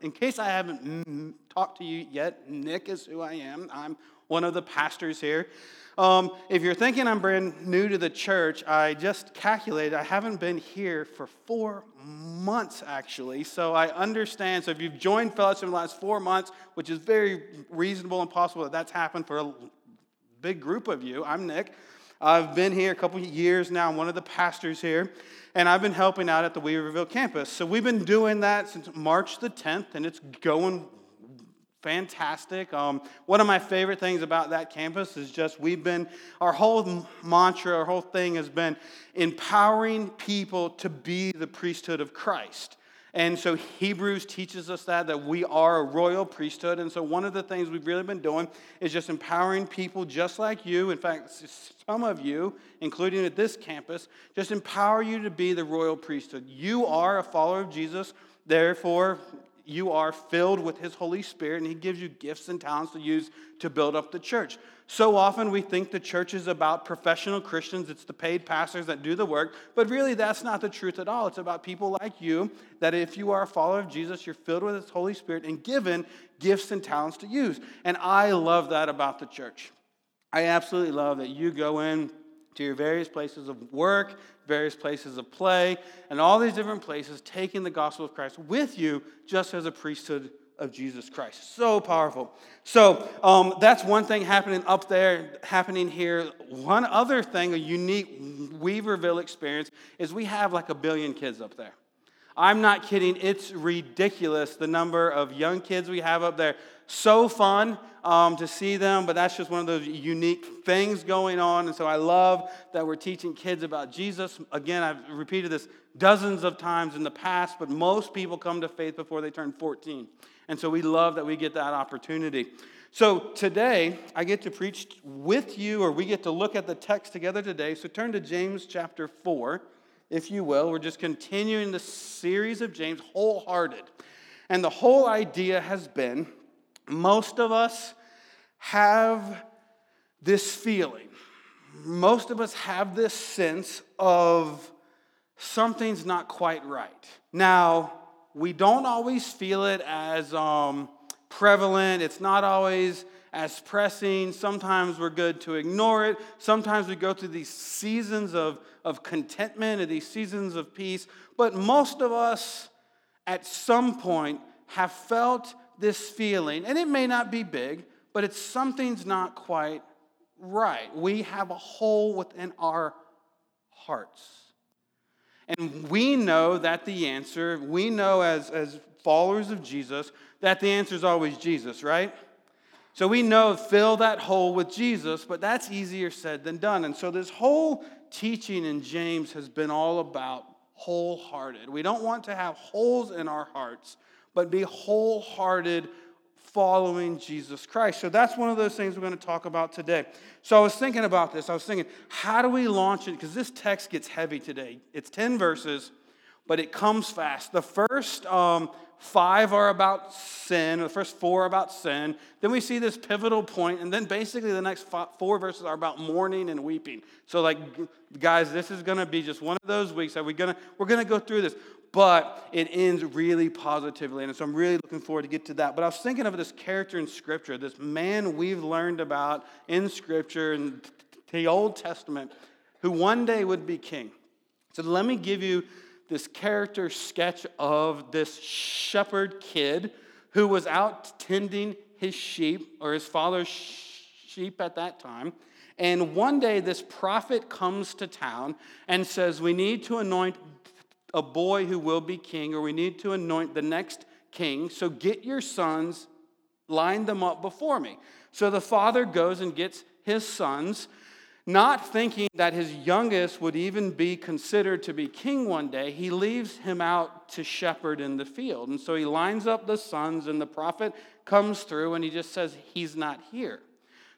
in case I haven't talked to you yet, Nick is who I am. I'm one of the pastors here. Um, if you're thinking I'm brand new to the church, I just calculated I haven't been here for four months actually. So I understand. So if you've joined fellowship in the last four months, which is very reasonable and possible that that's happened for a big group of you, I'm Nick. I've been here a couple years now. I'm one of the pastors here, and I've been helping out at the Weaverville campus. So we've been doing that since March the 10th, and it's going fantastic. Um, one of my favorite things about that campus is just we've been, our whole mantra, our whole thing has been empowering people to be the priesthood of Christ. And so Hebrews teaches us that, that we are a royal priesthood. And so one of the things we've really been doing is just empowering people just like you. In fact, some of you, including at this campus, just empower you to be the royal priesthood. You are a follower of Jesus. Therefore, you are filled with His Holy Spirit, and He gives you gifts and talents to use to build up the church. So often we think the church is about professional Christians, it's the paid pastors that do the work, but really that's not the truth at all. It's about people like you that if you are a follower of Jesus, you're filled with His Holy Spirit and given gifts and talents to use. And I love that about the church. I absolutely love that you go in to your various places of work, various places of play, and all these different places, taking the gospel of Christ with you just as a priesthood of Jesus Christ. So powerful. So um, that's one thing happening up there, happening here. One other thing, a unique Weaverville experience, is we have like a billion kids up there. I'm not kidding. It's ridiculous the number of young kids we have up there. So fun um, to see them, but that's just one of those unique things going on. And so I love that we're teaching kids about Jesus. Again, I've repeated this dozens of times in the past, but most people come to faith before they turn 14. And so we love that we get that opportunity. So today, I get to preach with you, or we get to look at the text together today. So turn to James chapter 4 if you will. We're just continuing the series of James, wholehearted. And the whole idea has been most of us have this feeling. Most of us have this sense of something's not quite right. Now, we don't always feel it as um, prevalent, it's not always as pressing. Sometimes we're good to ignore it. Sometimes we go through these seasons of, of contentment and these seasons of peace. But most of us, at some point, have felt this feeling, and it may not be big, but it's something's not quite right. We have a hole within our hearts. And we know that the answer, we know as, as followers of Jesus, that the answer is always Jesus, right? So we know fill that hole with Jesus, but that's easier said than done. And so this whole teaching in James has been all about wholehearted. We don't want to have holes in our hearts, but be wholehearted following Jesus Christ. So that's one of those things we're going to talk about today. So I was thinking about this. I was thinking, how do we launch it? Because this text gets heavy today. It's 10 verses, but it comes fast. The first um, five are about sin, the first four are about sin. Then we see this pivotal point, and then basically the next four verses are about mourning and weeping. So, like, guys, this is going to be just one of those weeks that we're going to we're going to go through this, but it ends really positively, and so I'm really looking forward to get to that. But I was thinking of this character in Scripture, this man we've learned about in Scripture and the Old Testament, who one day would be king. So let me give you this character sketch of this shepherd kid who was out tending his sheep or his father's sheep at that time. And one day, this prophet comes to town and says, We need to anoint a boy who will be king, or we need to anoint the next king. So get your sons, line them up before me. So the father goes and gets his sons not thinking that his youngest would even be considered to be king one day, he leaves him out to shepherd in the field. And so he lines up the sons, and the prophet comes through and he just says, He's not here.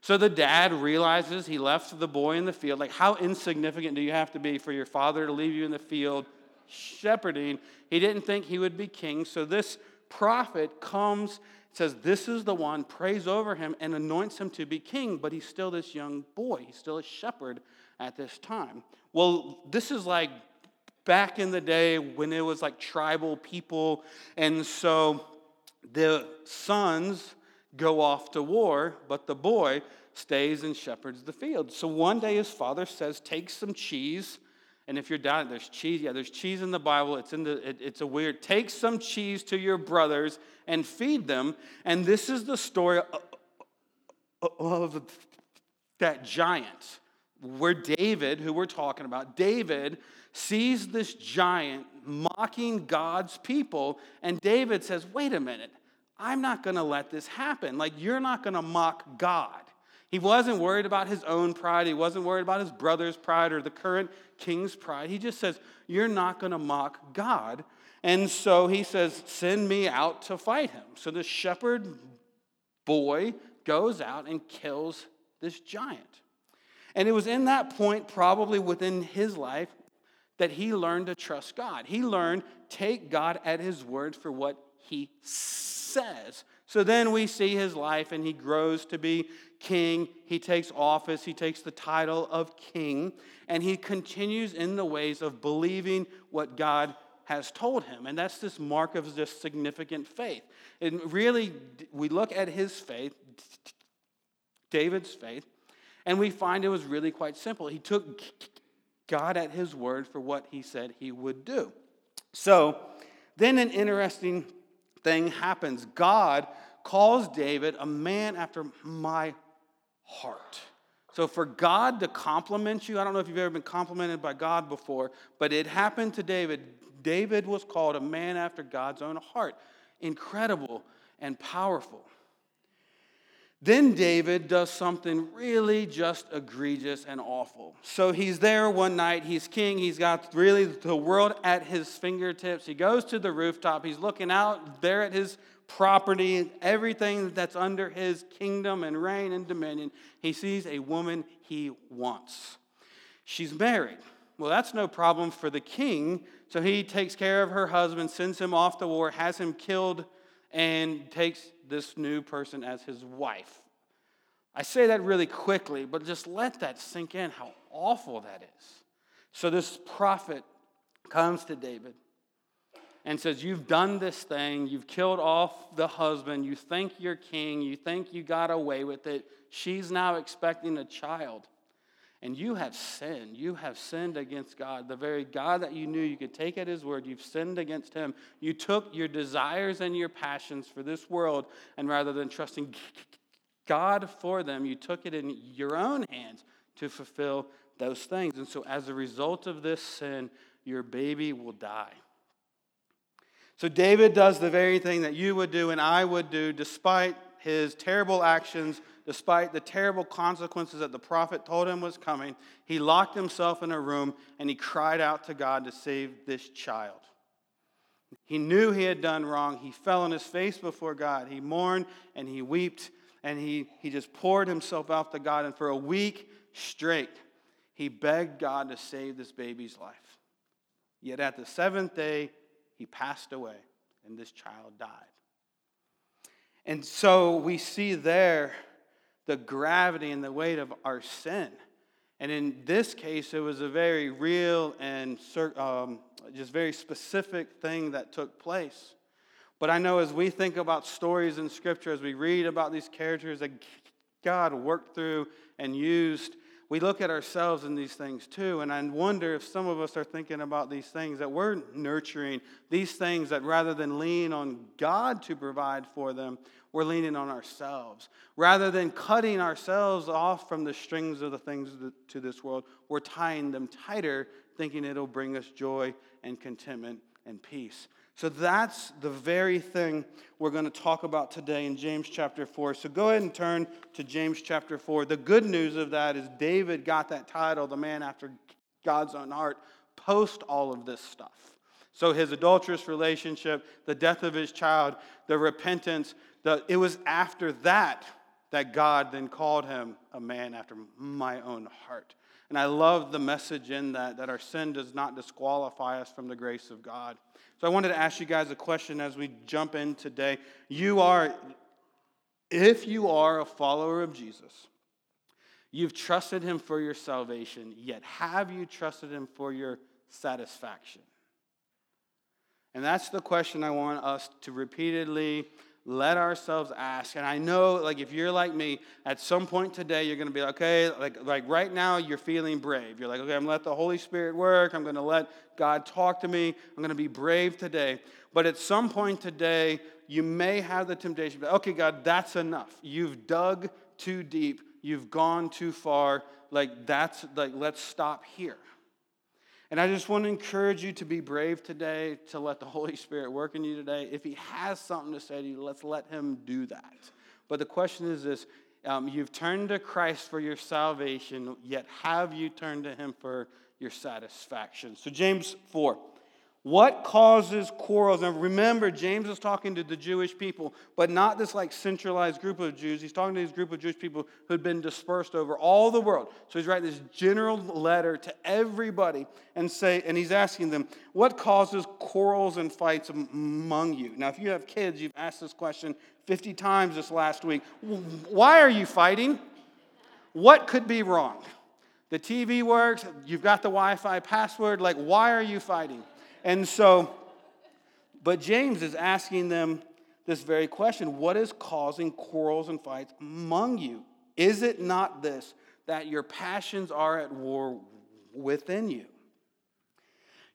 So the dad realizes he left the boy in the field. Like, how insignificant do you have to be for your father to leave you in the field shepherding? He didn't think he would be king. So this prophet comes says, This is the one, prays over him, and anoints him to be king, but he's still this young boy. He's still a shepherd at this time. Well, this is like back in the day when it was like tribal people. And so the sons go off to war, but the boy stays and shepherds the field. So one day his father says, Take some cheese. And if you're down, there's cheese. Yeah, there's cheese in the Bible. It's in the. It, it's a weird. Take some cheese to your brothers and feed them. And this is the story of, that giant, where David, who we're talking about, David sees this giant mocking God's people, and David says, "Wait a minute. I'm not going to let this happen. Like you're not going to mock God." He wasn't worried about his own pride. He wasn't worried about his brother's pride or the current king's pride. He just says, You're not going to mock God. And so he says, Send me out to fight him. So the shepherd boy goes out and kills this giant. And it was in that point, probably within his life, that he learned to trust God. He learned take God at his word for what he says. So then we see his life, and he grows to be king. He takes office, he takes the title of king, and he continues in the ways of believing what God has told him. And that's this mark of this significant faith. And really, we look at his faith, David's faith, and we find it was really quite simple. He took God at his word for what he said he would do. So, then an interesting thing happens. God calls David a man after my heart. So, for God to compliment you, I don't know if you've ever been complimented by God before, but it happened to David. David was called a man after God's own heart. Incredible and powerful. Then David does something really just egregious and awful. So he's there one night, he's king, he's got really the world at his fingertips. He goes to the rooftop, he's looking out there at his property, everything that's under his kingdom and reign and dominion. He sees a woman he wants. She's married. Well, that's no problem for the king. So he takes care of her husband, sends him off to war, has him killed, and takes this new person as his wife. I say that really quickly, but just let that sink in how awful that is. So this prophet comes to David and says, You've done this thing, you've killed off the husband, you think you're king, you think you got away with it. She's now expecting a child. And you have sinned. You have sinned against God. The very God that you knew you could take at His word, you've sinned against Him. You took your desires and your passions for this world, and rather than trusting God for them, you took it in your own hands to fulfill those things. And so, as a result of this sin, your baby will die. So, David does the very thing that you would do and I would do, despite his terrible actions despite the terrible consequences that the prophet told him was coming, he locked himself in a room and he cried out to God to save this child. He knew he had done wrong. He fell on his face before God. He mourned and he wept and he, he just poured himself out to God. And for a week straight, he begged God to save this baby's life. Yet at the seventh day, he passed away and this child died. And so we see there the gravity and the weight of our sin. And in this case, it was a very real and um, just very specific thing that took place. But I know as we think about stories in Scripture, as we read about these characters that God worked through and used, we look at ourselves in these things too. And I wonder if some of us are thinking about these things that we're nurturing, these things that rather than lean on God to provide for them, we're leaning on ourselves. Rather than cutting ourselves off from the strings of the things to this world, we're tying them tighter, thinking it'll bring us joy and contentment and peace. So that's the very thing we're going to talk about today in James chapter 4. So go ahead and turn to James chapter 4. The good news of that is David got that title, the man after God's own heart, post all of this stuff. So his adulterous relationship, the death of his child, the repentance, the, it was after that that God then called him a man after my own heart. And I love the message in that, that our sin does not disqualify us from the grace of God. So I wanted to ask you guys a question as we jump in today. You are, if you are a follower of Jesus, you've trusted him for your salvation, yet have you trusted him for your satisfaction? And that's the question I want us to repeatedly let ourselves ask. And I know, like, if you're like me, at some point today, you're going to be like, okay, like, like right now, you're feeling brave. You're like, okay, I'm going to let the Holy Spirit work. I'm going to let God talk to me. I'm going to be brave today. But at some point today, you may have the temptation, but okay, God, that's enough. You've dug too deep. You've gone too far. Like, that's, like, let's stop here. And I just want to encourage you to be brave today, to let the Holy Spirit work in you today. If He has something to say to you, let's let Him do that. But the question is this um, you've turned to Christ for your salvation, yet have you turned to Him for your satisfaction? So, James 4. What causes quarrels? And remember, James is talking to the Jewish people, but not this like centralized group of Jews. He's talking to this group of Jewish people who had been dispersed over all the world. So he's writing this general letter to everybody and say, and he's asking them, what causes quarrels and fights among you? Now, if you have kids, you've asked this question 50 times this last week. Why are you fighting? What could be wrong? The TV works, you've got the Wi Fi password. Like, why are you fighting? And so, but James is asking them this very question What is causing quarrels and fights among you? Is it not this, that your passions are at war within you?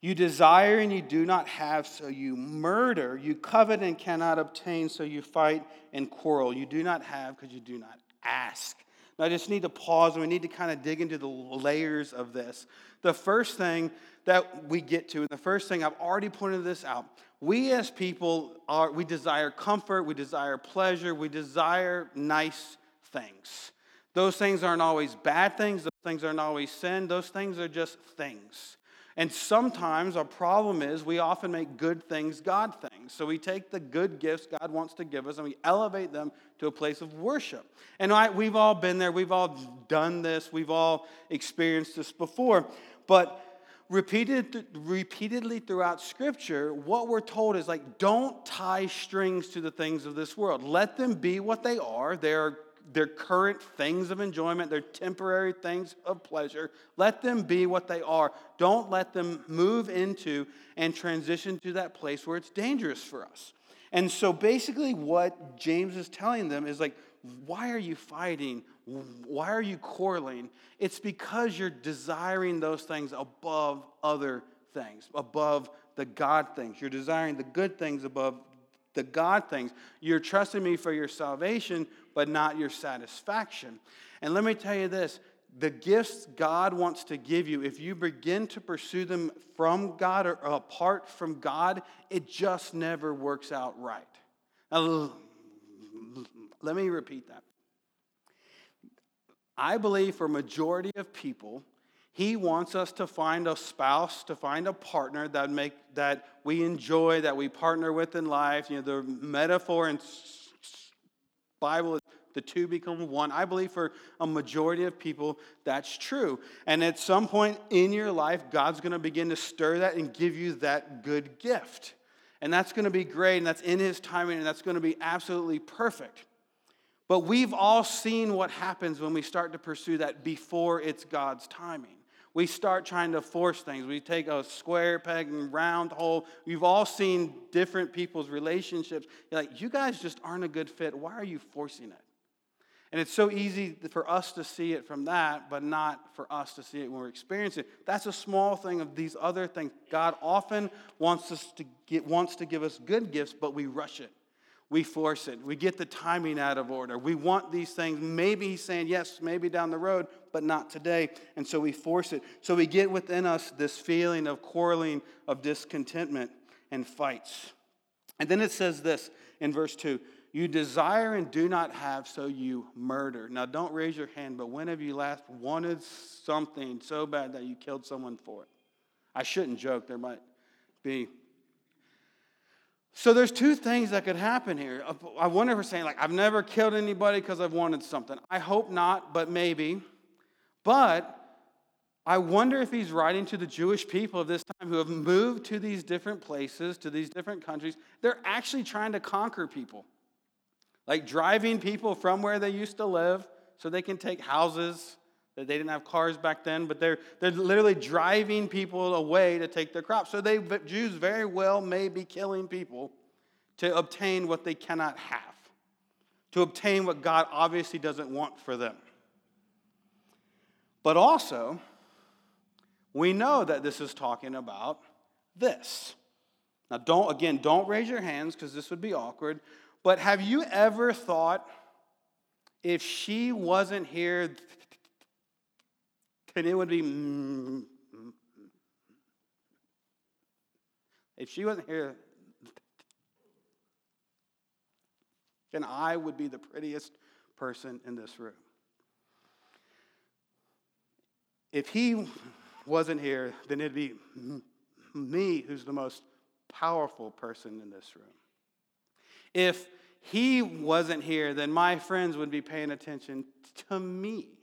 You desire and you do not have, so you murder. You covet and cannot obtain, so you fight and quarrel. You do not have because you do not ask. Now, I just need to pause and we need to kind of dig into the layers of this. The first thing that we get to, and the first thing I've already pointed this out, we as people are we desire comfort, we desire pleasure, we desire nice things. Those things aren't always bad things, those things aren't always sin, those things are just things. And sometimes our problem is we often make good things God things. So we take the good gifts God wants to give us and we elevate them to a place of worship. And I, we've all been there, we've all done this, we've all experienced this before. But repeated, repeatedly throughout Scripture, what we're told is like, don't tie strings to the things of this world. Let them be what they are. They're, they're current things of enjoyment, they're temporary things of pleasure. Let them be what they are. Don't let them move into and transition to that place where it's dangerous for us. And so basically, what James is telling them is like, why are you fighting? Why are you quarreling? It's because you're desiring those things above other things, above the God things. You're desiring the good things above the God things. You're trusting me for your salvation, but not your satisfaction. And let me tell you this the gifts God wants to give you, if you begin to pursue them from God or apart from God, it just never works out right. Now, let me repeat that. I believe for majority of people, he wants us to find a spouse, to find a partner that make that we enjoy, that we partner with in life. You know, the metaphor in Bible is the two become one. I believe for a majority of people, that's true. And at some point in your life, God's going to begin to stir that and give you that good gift. And that's going to be great, and that's in His timing, and that's going to be absolutely perfect. But we've all seen what happens when we start to pursue that before it's God's timing. We start trying to force things. We take a square peg and round hole. We've all seen different people's relationships. You're like, you guys just aren't a good fit. Why are you forcing it? And it's so easy for us to see it from that, but not for us to see it when we're experiencing it. That's a small thing of these other things. God often wants us to get, wants to give us good gifts, but we rush it we force it. We get the timing out of order. We want these things. Maybe he's saying yes, maybe down the road, but not today. And so we force it. So we get within us this feeling of quarreling, of discontentment, and fights. And then it says this in verse 2 You desire and do not have, so you murder. Now, don't raise your hand, but when have you last wanted something so bad that you killed someone for it? I shouldn't joke. There might be so there's two things that could happen here. I wonder if we're saying, like, I've never killed anybody because I've wanted something. I hope not, but maybe. But I wonder if he's writing to the Jewish people of this time who have moved to these different places, to these different countries. They're actually trying to conquer people, like driving people from where they used to live so they can take houses. That they didn't have cars back then, but they're, they're literally driving people away to take their crops. So they Jews very well may be killing people to obtain what they cannot have, to obtain what God obviously doesn't want for them. But also, we know that this is talking about this. Now, don't, again, don't raise your hands because this would be awkward. But have you ever thought if she wasn't here, then it would be. Mm, mm, if she wasn't here, then I would be the prettiest person in this room. If he wasn't here, then it'd be mm, me who's the most powerful person in this room. If he wasn't here, then my friends would be paying attention to me.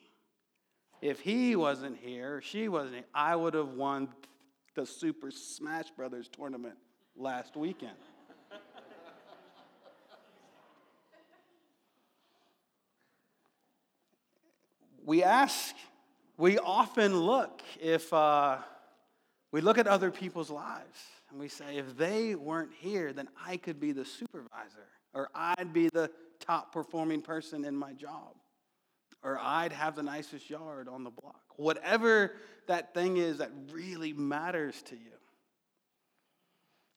If he wasn't here, she wasn't here, I would have won the Super Smash Brothers tournament last weekend. we ask, we often look if uh, we look at other people's lives and we say, if they weren't here, then I could be the supervisor, or I'd be the top performing person in my job, or I'd have the nicest yard on the block. Whatever that thing is that really matters to you.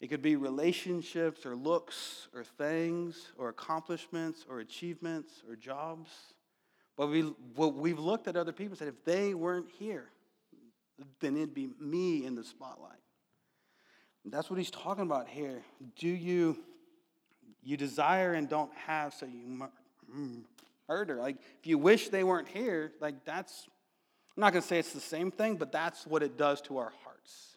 It could be relationships, or looks, or things, or accomplishments, or achievements, or jobs. But we, well, we've looked at other people and said, if they weren't here, then it'd be me in the spotlight. That's what he's talking about here. Do you you desire and don't have, so you mm. Murder? Like if you wish they weren't here, like that's I'm not going to say it's the same thing, but that's what it does to our hearts.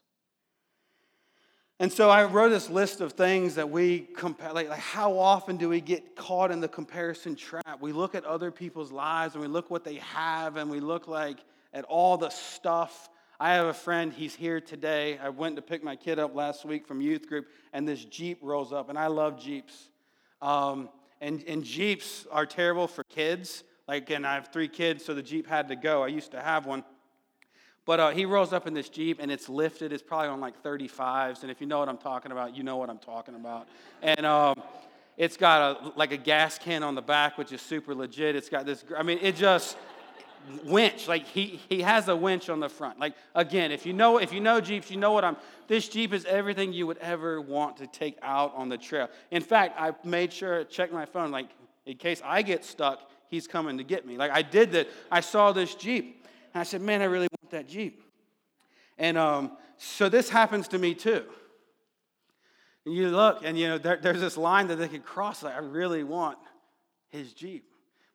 And so I wrote this list of things that we compare. Like, like, how often do we get caught in the comparison trap? We look at other people's lives and we look what they have and we look like at all the stuff I have a friend, he's here today. I went to pick my kid up last week from youth group, and this Jeep rolls up, and I love Jeeps. Um, and, and Jeeps are terrible for kids. Like, and I have three kids, so the Jeep had to go. I used to have one. But uh, he rolls up in this Jeep, and it's lifted. It's probably on like 35s. And if you know what I'm talking about, you know what I'm talking about. And um, it's got a, like a gas can on the back, which is super legit. It's got this, I mean, it just, winch. Like he, he has a winch on the front. Like again, if you know if you know Jeeps, you know what I'm. This Jeep is everything you would ever want to take out on the trail. In fact, I made sure check my phone, like in case I get stuck, he's coming to get me. Like I did that. I saw this Jeep, and I said, "Man, I really want that Jeep." And um, so this happens to me too. And you look, and you know there, there's this line that they could cross. Like I really want his Jeep.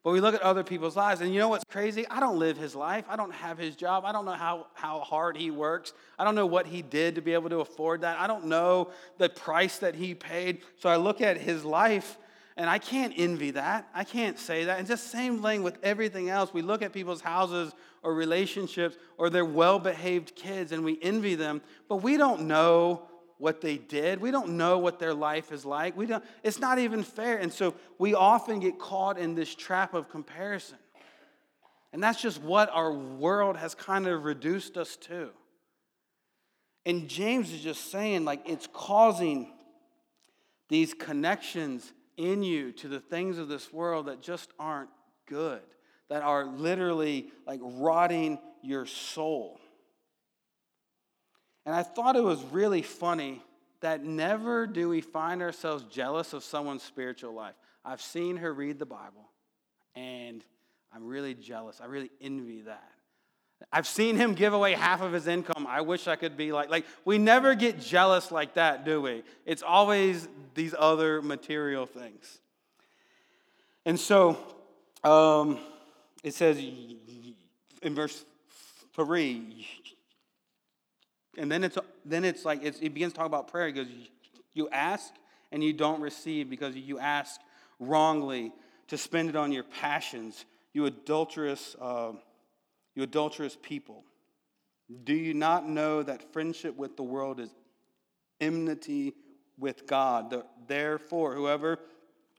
But we look at other people's lives, and you know what's crazy? I don't live his life. I don't have his job. I don't know how, how hard he works. I don't know what he did to be able to afford that. I don't know the price that he paid. So I look at his life, and I can't envy that. I can't say that. And just same thing with everything else. We look at people's houses or relationships or their well behaved kids, and we envy them, but we don't know what they did. We don't know what their life is like. We don't, it's not even fair. And so we often get caught in this trap of comparison. And that's just what our world has kind of reduced us to. And James is just saying, like, it's causing these connections in you to the things of this world that just aren't good, that are literally like rotting your soul. And I thought it was really funny that never do we find ourselves jealous of someone's spiritual life. I've seen her read the Bible, and I'm really jealous. I really envy that. I've seen him give away half of his income. I wish I could be like like we never get jealous like that, do we? It's always these other material things. And so um, it says in verse 3 and then it's, then it's like, it's, it begins to talk about prayer. He goes, You ask and you don't receive because you ask wrongly to spend it on your passions, you adulterous, uh, you adulterous people. Do you not know that friendship with the world is enmity with God? Therefore, whoever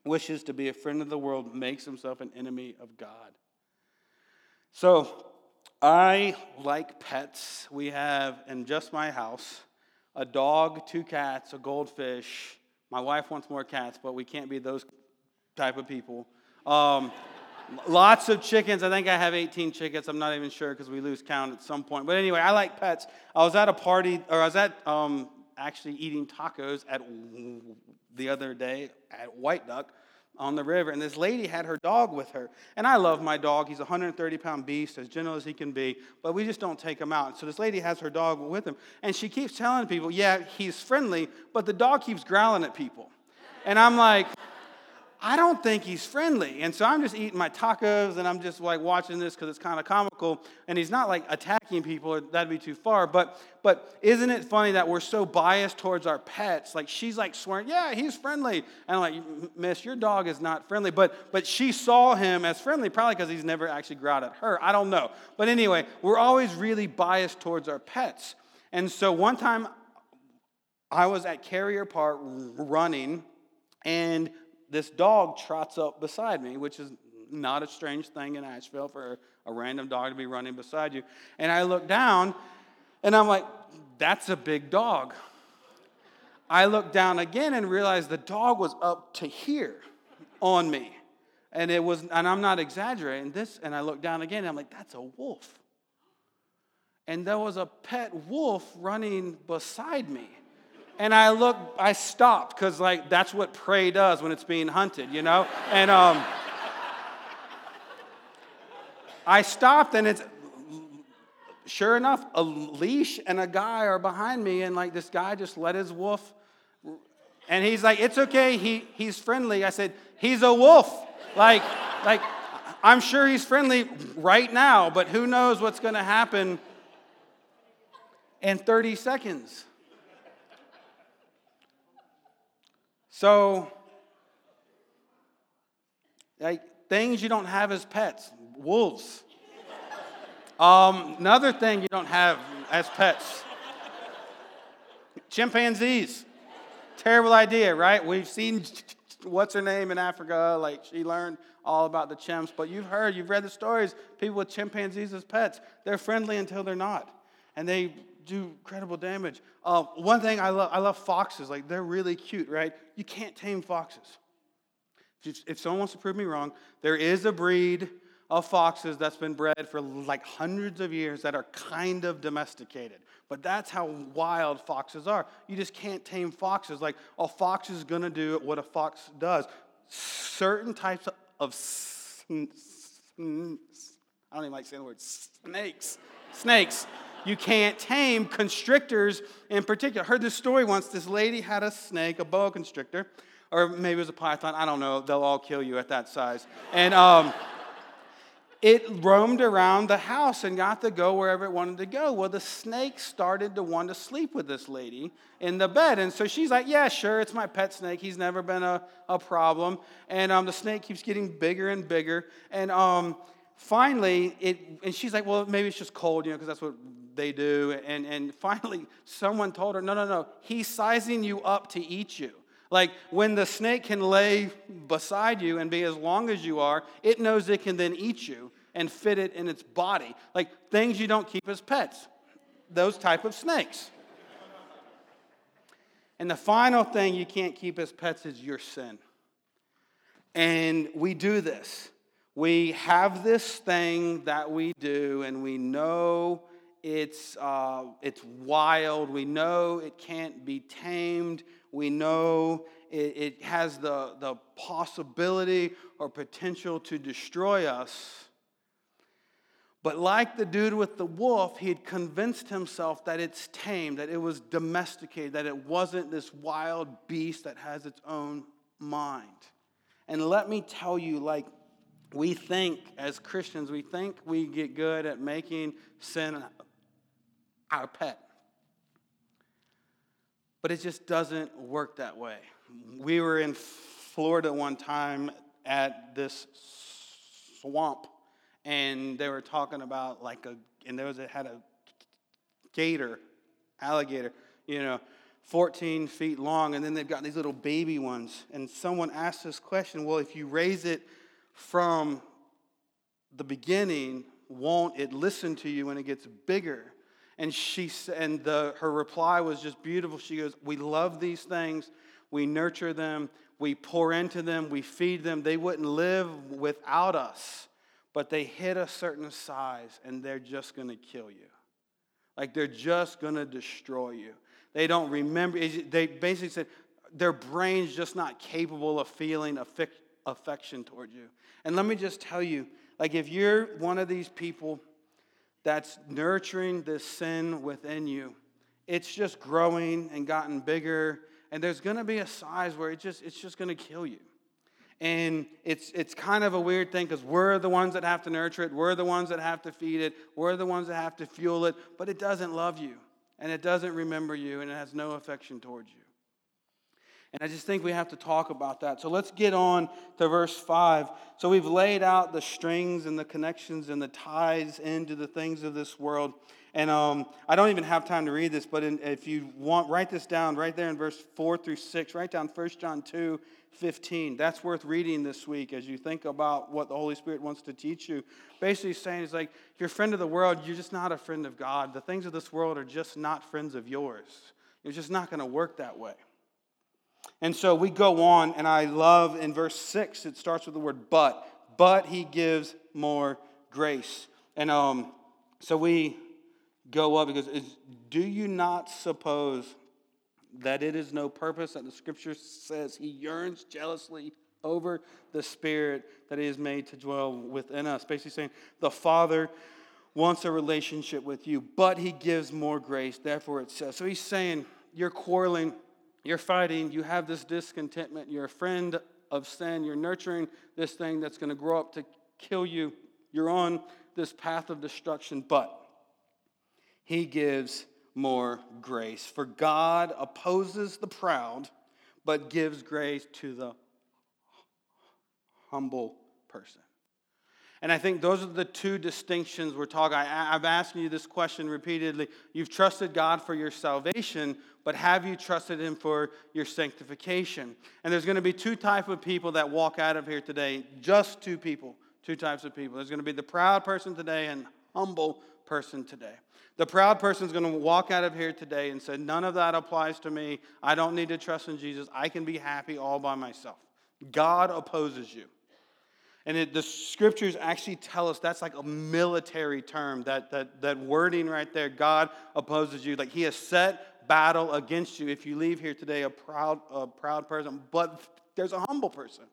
wishes to be a friend of the world makes himself an enemy of God. So, I like pets. We have in just my house a dog, two cats, a goldfish, My wife wants more cats, but we can't be those type of people. Um, lots of chickens. I think I have 18 chickens. I'm not even sure because we lose count at some point. But anyway, I like pets. I was at a party, or I was at um, actually eating tacos at the other day at White Duck on the river, and this lady had her dog with her. And I love my dog. He's a 130 pound beast, as gentle as he can be, but we just don't take him out. So this lady has her dog with him, and she keeps telling people, yeah, he's friendly, but the dog keeps growling at people. And I'm like, I don't think he's friendly. And so I'm just eating my tacos and I'm just like watching this because it's kind of comical. And he's not like attacking people, that'd be too far. But, but isn't it funny that we're so biased towards our pets? Like she's like swearing, yeah, he's friendly. And I'm like, miss, your dog is not friendly. But, but she saw him as friendly, probably because he's never actually growled at her. I don't know. But anyway, we're always really biased towards our pets. And so one time I was at Carrier Park running and this dog trots up beside me, which is not a strange thing in Asheville for a random dog to be running beside you. And I look down and I'm like, that's a big dog. I look down again and realize the dog was up to here on me. And it was, and I'm not exaggerating this, and I look down again and I'm like, that's a wolf. And there was a pet wolf running beside me. And I look, I stopped because like that's what prey does when it's being hunted, you know? And um, I stopped and it's sure enough, a leash and a guy are behind me, and like this guy just let his wolf. And he's like, it's okay, he, he's friendly. I said, he's a wolf. Like, like, I'm sure he's friendly right now, but who knows what's gonna happen in 30 seconds. So, like things you don't have as pets, wolves. Um, another thing you don't have as pets, chimpanzees. Terrible idea, right? We've seen what's her name in Africa, like she learned all about the chimps, but you've heard, you've read the stories, people with chimpanzees as pets, they're friendly until they're not. And they do incredible damage. Uh, one thing I love, I love foxes. Like they're really cute, right? You can't tame foxes. If, someone wants to prove me wrong, there is a breed of foxes that's been bred for like hundreds of years that are kind of domesticated. But that's how wild foxes are. You just can't tame foxes. Like a fox is gonna do what a fox does. Certain types of I don't even like saying the word snakes. Snakes you can't tame constrictors in particular. I heard this story once. This lady had a snake, a boa constrictor, or maybe it was a python. I don't know. They'll all kill you at that size. And um, it roamed around the house and got to go wherever it wanted to go. Well, the snake started to want to sleep with this lady in the bed. And so she's like, Yeah, sure, it's my pet snake. He's never been a, a problem. And um, the snake keeps getting bigger and bigger. And um, finally, it, and she's like, Well, maybe it's just cold, you know, because that's what they do. And, and finally, someone told her, no, no, no, he's sizing you up to eat you. Like when the snake can lay beside you and be as long as you are, it knows it can then eat you and fit it in its body. Like things you don't keep as pets, those type of snakes. And the final thing you can't keep as pets is your sin. And we do this. We have this thing that we do, and we know it's, uh, it's wild. We know it can't be tamed. We know it, it has the, the possibility or potential to destroy us. But like the dude with the wolf, he had convinced himself that it's tame, that it was domesticated, that it wasn't this wild beast that has its own mind. And let me tell you, like, we think as Christians, we think we get good at making sin our pet. But it just doesn't work that way. We were in Florida one time at this swamp, and they were talking about like a, and there was a, had a gator, alligator, you know, 14 feet long, and then they've got these little baby ones. And someone asked this question well, if you raise it from the beginning, won't it listen to you when it gets bigger? And she and the, her reply was just beautiful. She goes, "We love these things. we nurture them, we pour into them, we feed them. They wouldn't live without us, but they hit a certain size and they're just going to kill you. Like they're just going to destroy you. They don't remember. They basically said their brain's just not capable of feeling affection towards you. And let me just tell you, like if you're one of these people that's nurturing this sin within you, it's just growing and gotten bigger and there's going to be a size where it just it's just going to kill you. And it's it's kind of a weird thing because we're the ones that have to nurture it we're the ones that have to feed it we're the ones that have to fuel it but it doesn't love you and it doesn't remember you and it has no affection towards you and I just think we have to talk about that. So let's get on to verse 5. So we've laid out the strings and the connections and the ties into the things of this world. And um, I don't even have time to read this, but in, if you want, write this down right there in verse 4 through 6. Write down 1 John 2 15. That's worth reading this week as you think about what the Holy Spirit wants to teach you. Basically, saying is like, you're a friend of the world, you're just not a friend of God. The things of this world are just not friends of yours. It's just not going to work that way. And so we go on, and I love in verse 6, it starts with the word but. But he gives more grace. And um, so we go up because do you not suppose that it is no purpose that the scripture says he yearns jealously over the spirit that he has made to dwell within us? Basically saying the Father wants a relationship with you, but he gives more grace. Therefore, it says. So he's saying, you're quarreling you're fighting, you have this discontentment, you're a friend of sin, you're nurturing this thing that's going to grow up to kill you. You're on this path of destruction, but he gives more grace. For God opposes the proud, but gives grace to the humble person. And I think those are the two distinctions we're talking. I, I've asked you this question repeatedly. You've trusted God for your salvation, but have you trusted Him for your sanctification? And there's going to be two types of people that walk out of here today. Just two people. Two types of people. There's going to be the proud person today and humble person today. The proud person is going to walk out of here today and say, None of that applies to me. I don't need to trust in Jesus. I can be happy all by myself. God opposes you. And it, the scriptures actually tell us that's like a military term, that, that, that wording right there. God opposes you. Like he has set battle against you if you leave here today a proud, a proud person. But there's a humble person.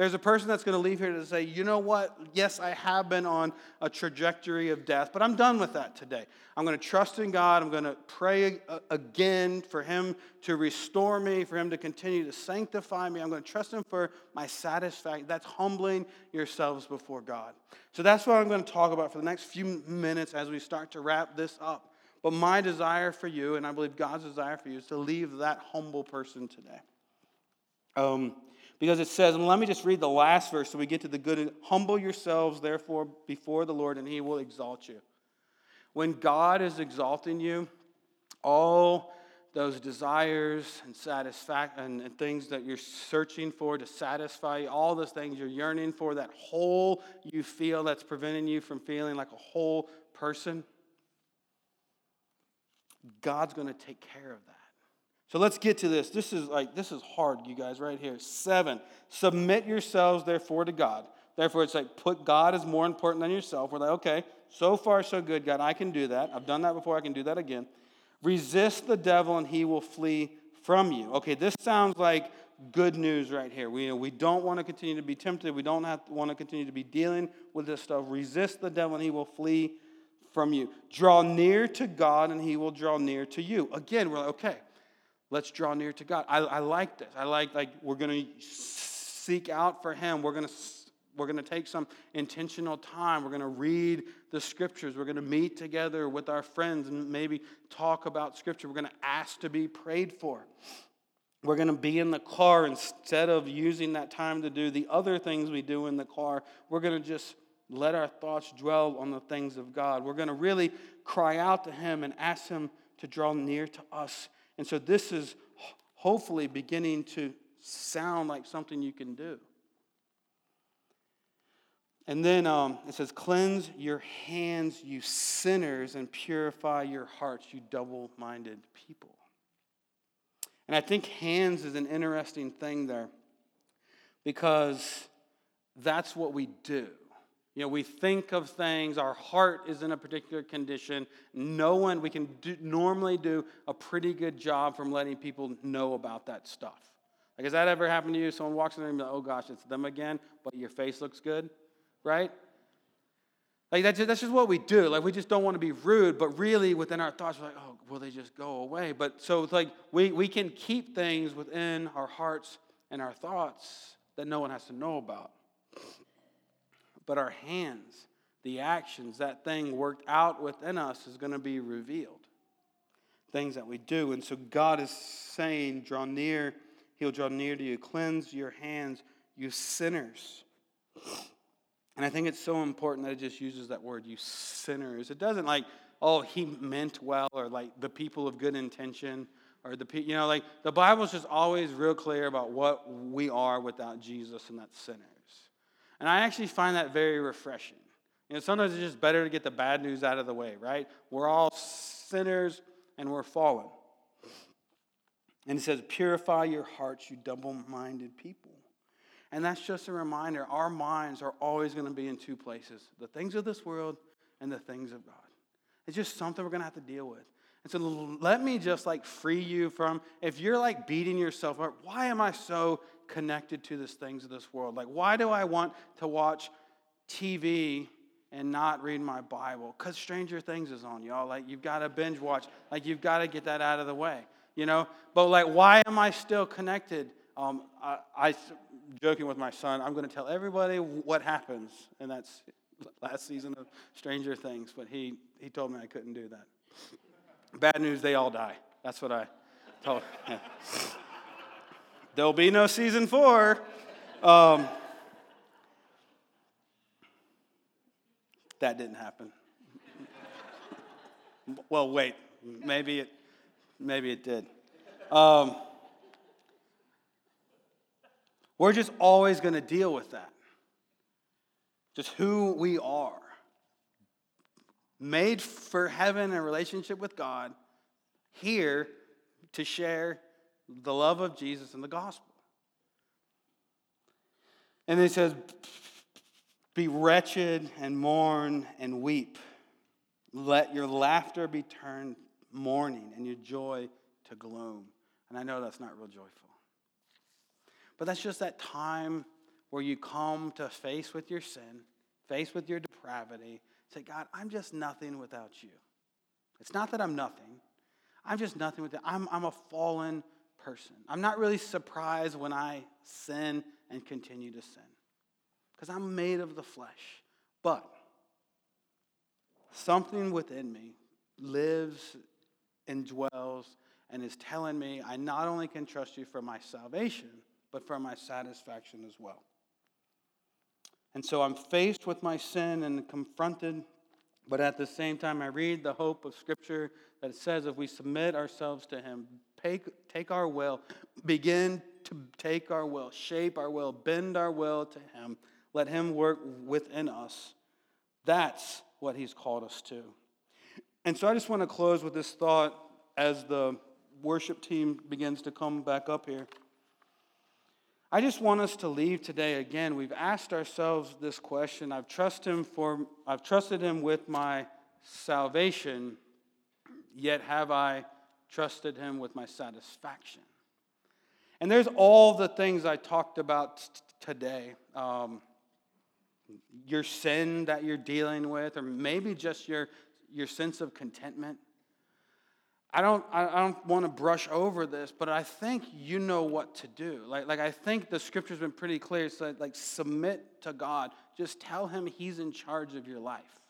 There's a person that's going to leave here to say, you know what? Yes, I have been on a trajectory of death, but I'm done with that today. I'm going to trust in God. I'm going to pray again for Him to restore me, for Him to continue to sanctify me. I'm going to trust Him for my satisfaction. That's humbling yourselves before God. So that's what I'm going to talk about for the next few minutes as we start to wrap this up. But my desire for you, and I believe God's desire for you, is to leave that humble person today. Um, because it says, and let me just read the last verse so we get to the good. Humble yourselves, therefore, before the Lord, and he will exalt you. When God is exalting you, all those desires and and, and, things that you're searching for to satisfy all those things you're yearning for, that hole you feel that's preventing you from feeling like a whole person, God's going to take care of that. So let's get to this. This is like this is hard, you guys, right here. Seven. Submit yourselves, therefore, to God. Therefore, it's like put God as more important than yourself. We're like, okay, so far so good, God. I can do that. I've done that before. I can do that again. Resist the devil, and he will flee from you. Okay, this sounds like good news right here. We, we don't want to continue to be tempted. We don't have to want to continue to be dealing with this stuff. Resist the devil, and he will flee from you. Draw near to God, and he will draw near to you. Again, we're like, okay, Let's draw near to God. I, I like this. I like like we're to seek out for Him. We're to we're to take some intentional time. We're to read the scriptures. We're to meet together with our friends and maybe talk about scripture. We're to ask to be prayed for. We're going to be in the car instead of using that time to do the other things we do in the car. We're going to just let our thoughts dwell on the things of God. We're going to really cry out to Him and ask Him to draw near to us and so this is hopefully beginning to sound like something you can do. And then um, it says, Cleanse your hands, you sinners, and purify your hearts, you double minded people. And I think hands is an interesting thing there because that's what we do. You know, we think of things, our heart is in a particular condition. No one, we can do, normally do a pretty good job from letting people know about that stuff. Like, has that ever happened to you? Someone walks in the room and, oh gosh, it's them again, but your face looks good, right? Like, that's just, that's just what we do. Like, we just don't want to be rude, but really within our thoughts, we're like, oh, will they just go away? But so it's like we, we can keep things within our hearts and our thoughts that no one has to know about. But our hands, the actions, that thing worked out within us is going to be revealed. Things that we do. And so God is saying, draw near, He'll draw near to you. Cleanse your hands, you sinners. And I think it's so important that it just uses that word, you sinners. It doesn't like, oh, he meant well, or like the people of good intention, or the people, you know, like the Bible's just always real clear about what we are without Jesus, and that's sinners. And I actually find that very refreshing. You know, sometimes it's just better to get the bad news out of the way, right? We're all sinners and we're fallen. And it says, Purify your hearts, you double minded people. And that's just a reminder our minds are always going to be in two places the things of this world and the things of God. It's just something we're going to have to deal with. And so let me just like free you from if you're like beating yourself up, why am I so connected to the things of this world? Like, why do I want to watch TV and not read my Bible? Because Stranger Things is on, y'all. Like, you've got to binge watch. Like, you've got to get that out of the way, you know? But, like, why am I still connected? Um, I, I, joking with my son, I'm going to tell everybody what happens. And that's last season of Stranger Things, but he, he told me I couldn't do that. Bad news, they all die. That's what I told him. There'll be no season four. Um, that didn't happen. well, wait. Maybe it, maybe it did. Um, we're just always going to deal with that. Just who we are. Made for heaven and relationship with God, here to share the love of Jesus and the gospel. And then it says, Be wretched and mourn and weep. Let your laughter be turned mourning and your joy to gloom. And I know that's not real joyful. But that's just that time where you come to face with your sin, face with your depravity, say, God, I'm just nothing without you. It's not that I'm nothing. I'm just nothing without I'm, I'm a fallen person. I'm not really surprised when I sin and continue to sin because I'm made of the flesh. But something within me lives and dwells and is telling me I not only can trust you for my salvation, but for my satisfaction as well. And so I'm faced with my sin and confronted, but at the same time, I read the hope of Scripture that says if we submit ourselves to Him, take, take our will, begin to take our will, shape our will, bend our will to Him, let Him work within us. That's what He's called us to. And so I just want to close with this thought as the worship team begins to come back up here. I just want us to leave today again. We've asked ourselves this question. I've trusted him for I've trusted him with my salvation, yet have I trusted him with my satisfaction. And there's all the things I talked about t- today. Um, your sin that you're dealing with, or maybe just your, your sense of contentment. I don't, I don't want to brush over this, but I think you know what to do. Like, like I think the scripture's been pretty clear. Like, like submit to God. Just tell him he's in charge of your life.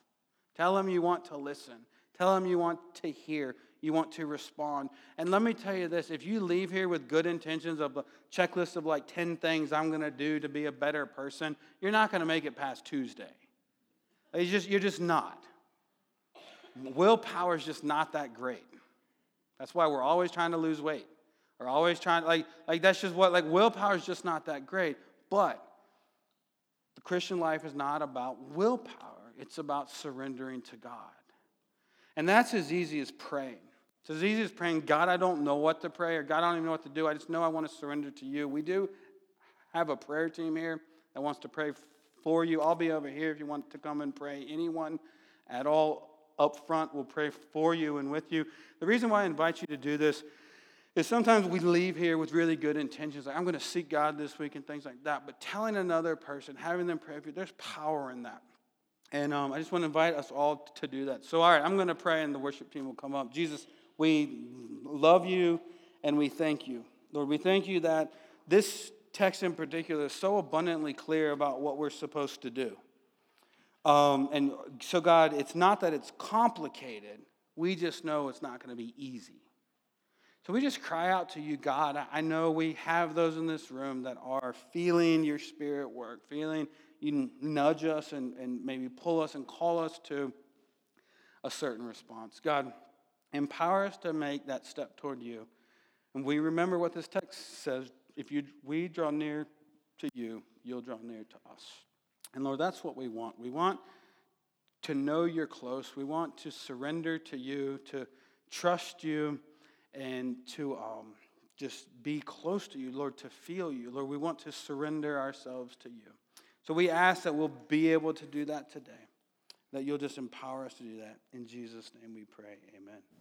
Tell him you want to listen. Tell him you want to hear you want to respond. And let me tell you this if you leave here with good intentions of a checklist of like 10 things I'm going to do to be a better person, you're not going to make it past Tuesday. You're just, you're just not. Willpower is just not that great. That's why we're always trying to lose weight. We're always trying, like, like that's just what, like, willpower is just not that great. But the Christian life is not about willpower, it's about surrendering to God. And that's as easy as praying. It's as easy as praying, God, I don't know what to pray, or God, I don't even know what to do. I just know I want to surrender to you. We do have a prayer team here that wants to pray for you. I'll be over here if you want to come and pray. Anyone at all up front will pray for you and with you. The reason why I invite you to do this is sometimes we leave here with really good intentions. Like, I'm going to seek God this week and things like that. But telling another person, having them pray for you, there's power in that. And um, I just want to invite us all to do that. So, all right, I'm going to pray, and the worship team will come up. Jesus, we love you and we thank you. Lord, we thank you that this text in particular is so abundantly clear about what we're supposed to do. Um, and so, God, it's not that it's complicated, we just know it's not going to be easy. So we just cry out to you, God. I know we have those in this room that are feeling your spirit work, feeling you nudge us and, and maybe pull us and call us to a certain response. God, empower us to make that step toward you. And we remember what this text says if you, we draw near to you, you'll draw near to us. And Lord, that's what we want. We want to know you're close. We want to surrender to you, to trust you, and to um, just be close to you, Lord, to feel you. Lord, we want to surrender ourselves to you. So we ask that we'll be able to do that today, that you'll just empower us to do that. In Jesus' name we pray. Amen.